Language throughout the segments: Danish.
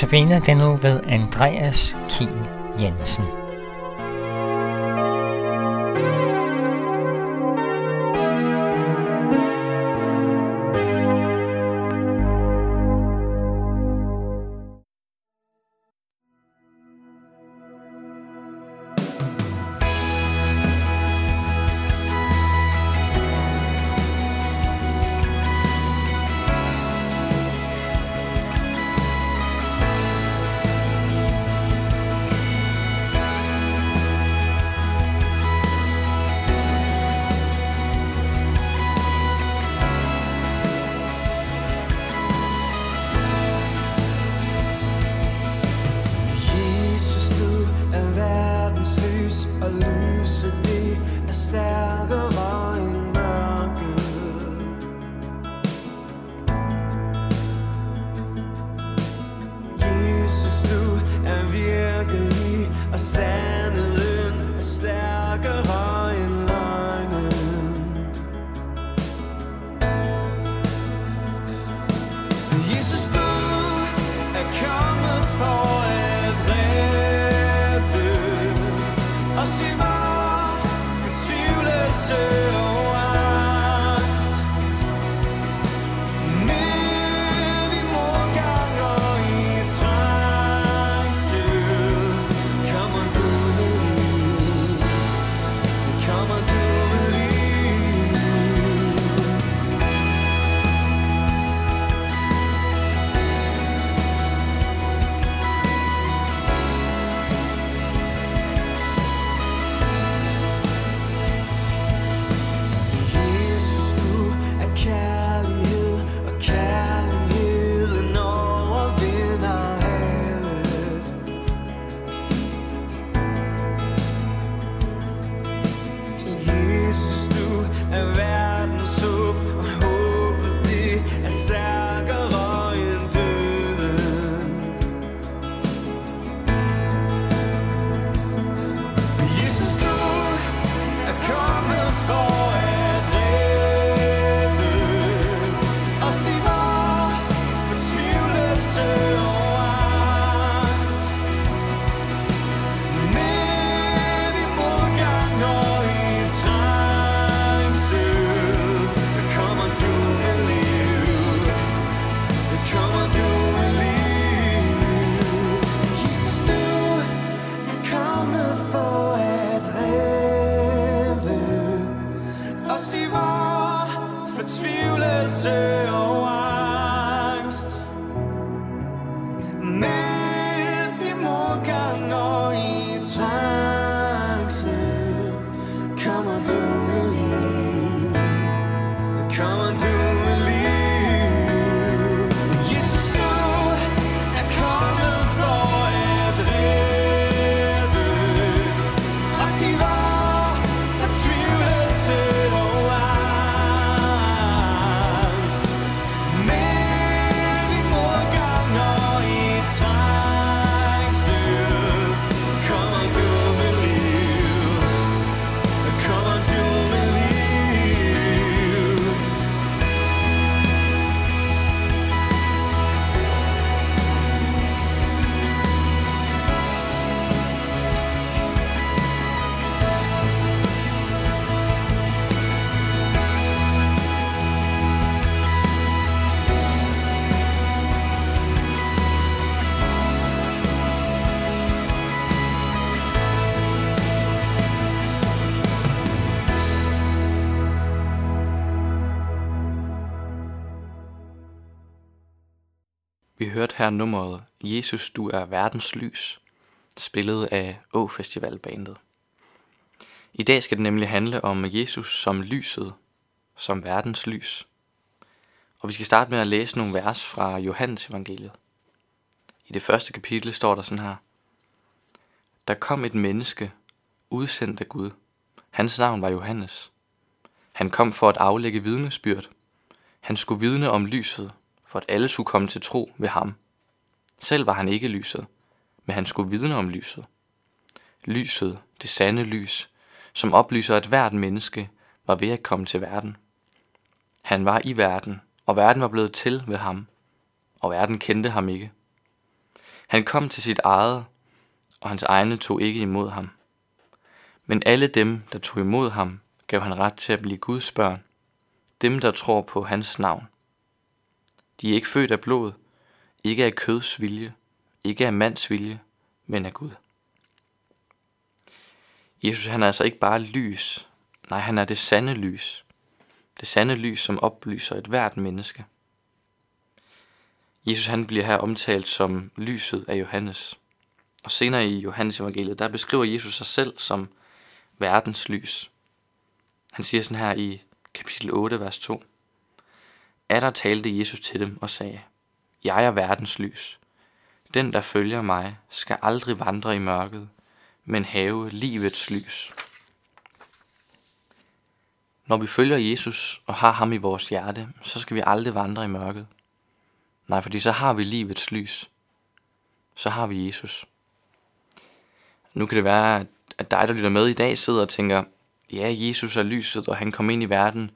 Notabene den nu ved Andreas Kiel Jensen. stærkere end mørket. Jesus, du er virkelig og sandheden stærkere end løgnen. Jesus, du er kommet for Vi hørte her nummeret Jesus, du er verdens lys, spillet af Å Festivalbandet. I dag skal det nemlig handle om Jesus som lyset, som verdens lys. Og vi skal starte med at læse nogle vers fra Johannes evangeliet. I det første kapitel står der sådan her. Der kom et menneske, udsendt af Gud. Hans navn var Johannes. Han kom for at aflægge vidnesbyrd. Han skulle vidne om lyset, for at alle skulle komme til tro ved ham. Selv var han ikke lyset, men han skulle vidne om lyset. Lyset, det sande lys, som oplyser, at hvert menneske var ved at komme til verden. Han var i verden, og verden var blevet til ved ham, og verden kendte ham ikke. Han kom til sit eget, og hans egne tog ikke imod ham. Men alle dem, der tog imod ham, gav han ret til at blive Guds børn, dem der tror på hans navn. De er ikke født af blod, ikke af køds vilje, ikke af mands vilje, men af Gud. Jesus han er altså ikke bare lys, nej han er det sande lys. Det sande lys, som oplyser et hvert menneske. Jesus han bliver her omtalt som lyset af Johannes. Og senere i Johannes evangeliet, der beskriver Jesus sig selv som verdens lys. Han siger sådan her i kapitel 8, vers 2. Er der talte Jesus til dem og sagde, Jeg er verdens lys. Den, der følger mig, skal aldrig vandre i mørket, men have livets lys. Når vi følger Jesus og har ham i vores hjerte, så skal vi aldrig vandre i mørket. Nej, fordi så har vi livets lys. Så har vi Jesus. Nu kan det være, at dig, der lytter med i dag, sidder og tænker, ja, Jesus er lyset, og han kom ind i verden.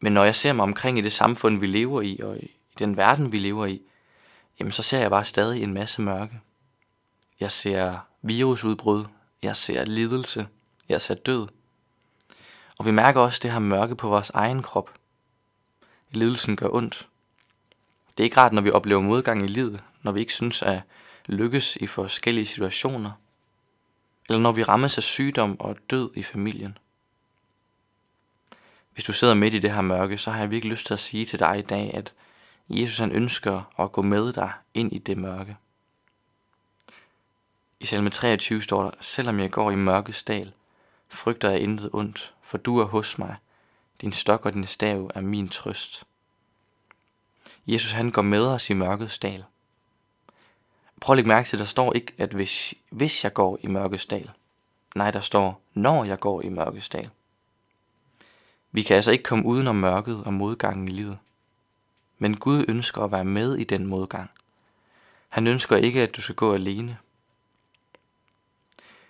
Men når jeg ser mig omkring i det samfund, vi lever i, og i den verden, vi lever i, jamen så ser jeg bare stadig en masse mørke. Jeg ser virusudbrud, jeg ser lidelse, jeg ser død. Og vi mærker også det her mørke på vores egen krop. Lidelsen gør ondt. Det er ikke rart, når vi oplever modgang i livet, når vi ikke synes at lykkes i forskellige situationer, eller når vi rammes af sygdom og død i familien. Hvis du sidder midt i det her mørke, så har jeg virkelig lyst til at sige til dig i dag, at Jesus han ønsker at gå med dig ind i det mørke. I salme 23 står der, selvom jeg går i mørkets dal, frygter jeg intet ondt, for du er hos mig. Din stok og din stav er min trøst. Jesus han går med os i mørkets dal. Prøv at lægge mærke til, der står ikke, at hvis, hvis jeg går i mørkets dal. Nej, der står, når jeg går i mørkets dal. Vi kan altså ikke komme uden om mørket og modgangen i livet. Men Gud ønsker at være med i den modgang. Han ønsker ikke, at du skal gå alene.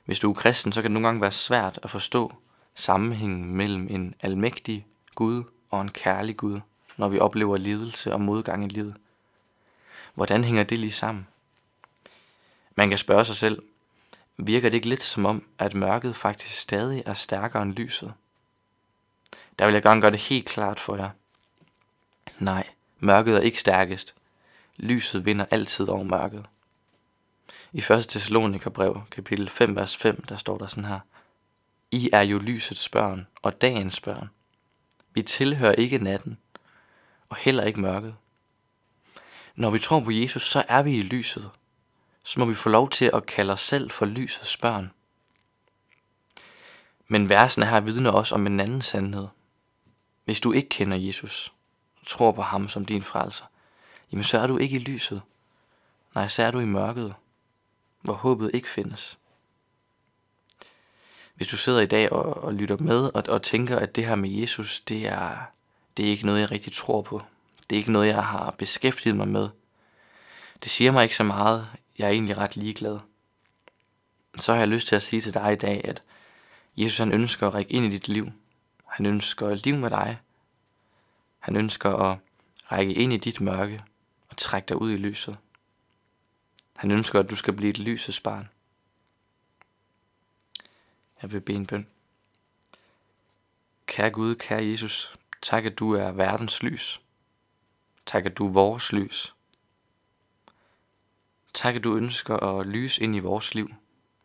Hvis du er kristen, så kan det nogle gange være svært at forstå sammenhængen mellem en almægtig Gud og en kærlig Gud, når vi oplever lidelse og modgang i livet. Hvordan hænger det lige sammen? Man kan spørge sig selv, virker det ikke lidt som om, at mørket faktisk stadig er stærkere end lyset? Der vil jeg gerne gøre det helt klart for jer. Nej, mørket er ikke stærkest. Lyset vinder altid over mørket. I 1. Thessalonikerbrev, kapitel 5, vers 5, der står der sådan her. I er jo lysets børn og dagens børn. Vi tilhører ikke natten, og heller ikke mørket. Når vi tror på Jesus, så er vi i lyset. Så må vi få lov til at kalde os selv for lysets børn. Men versene her vidner også om en anden sandhed. Hvis du ikke kender Jesus, og tror på ham som din frelser, jamen så er du ikke i lyset. Nej, så er du i mørket hvor håbet ikke findes. Hvis du sidder i dag og, og lytter med og, og tænker, at det her med Jesus, det er, det er ikke noget, jeg rigtig tror på. Det er ikke noget, jeg har beskæftiget mig med. Det siger mig ikke så meget. Jeg er egentlig ret ligeglad. Så har jeg lyst til at sige til dig i dag, at Jesus han ønsker at række ind i dit liv. Han ønsker at liv med dig. Han ønsker at række ind i dit mørke og trække dig ud i lyset. Han ønsker, at du skal blive et lysets barn. Jeg vil bede en bøn. Kære Gud, kære Jesus, tak at du er verdens lys. Tak at du er vores lys. Tak at du ønsker at lyse ind i vores liv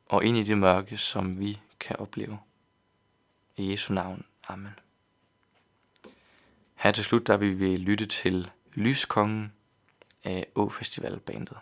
og ind i det mørke, som vi kan opleve. I Jesu navn. Amen. Her til slut, der vil vi lytte til Lyskongen af Å Festivalbandet.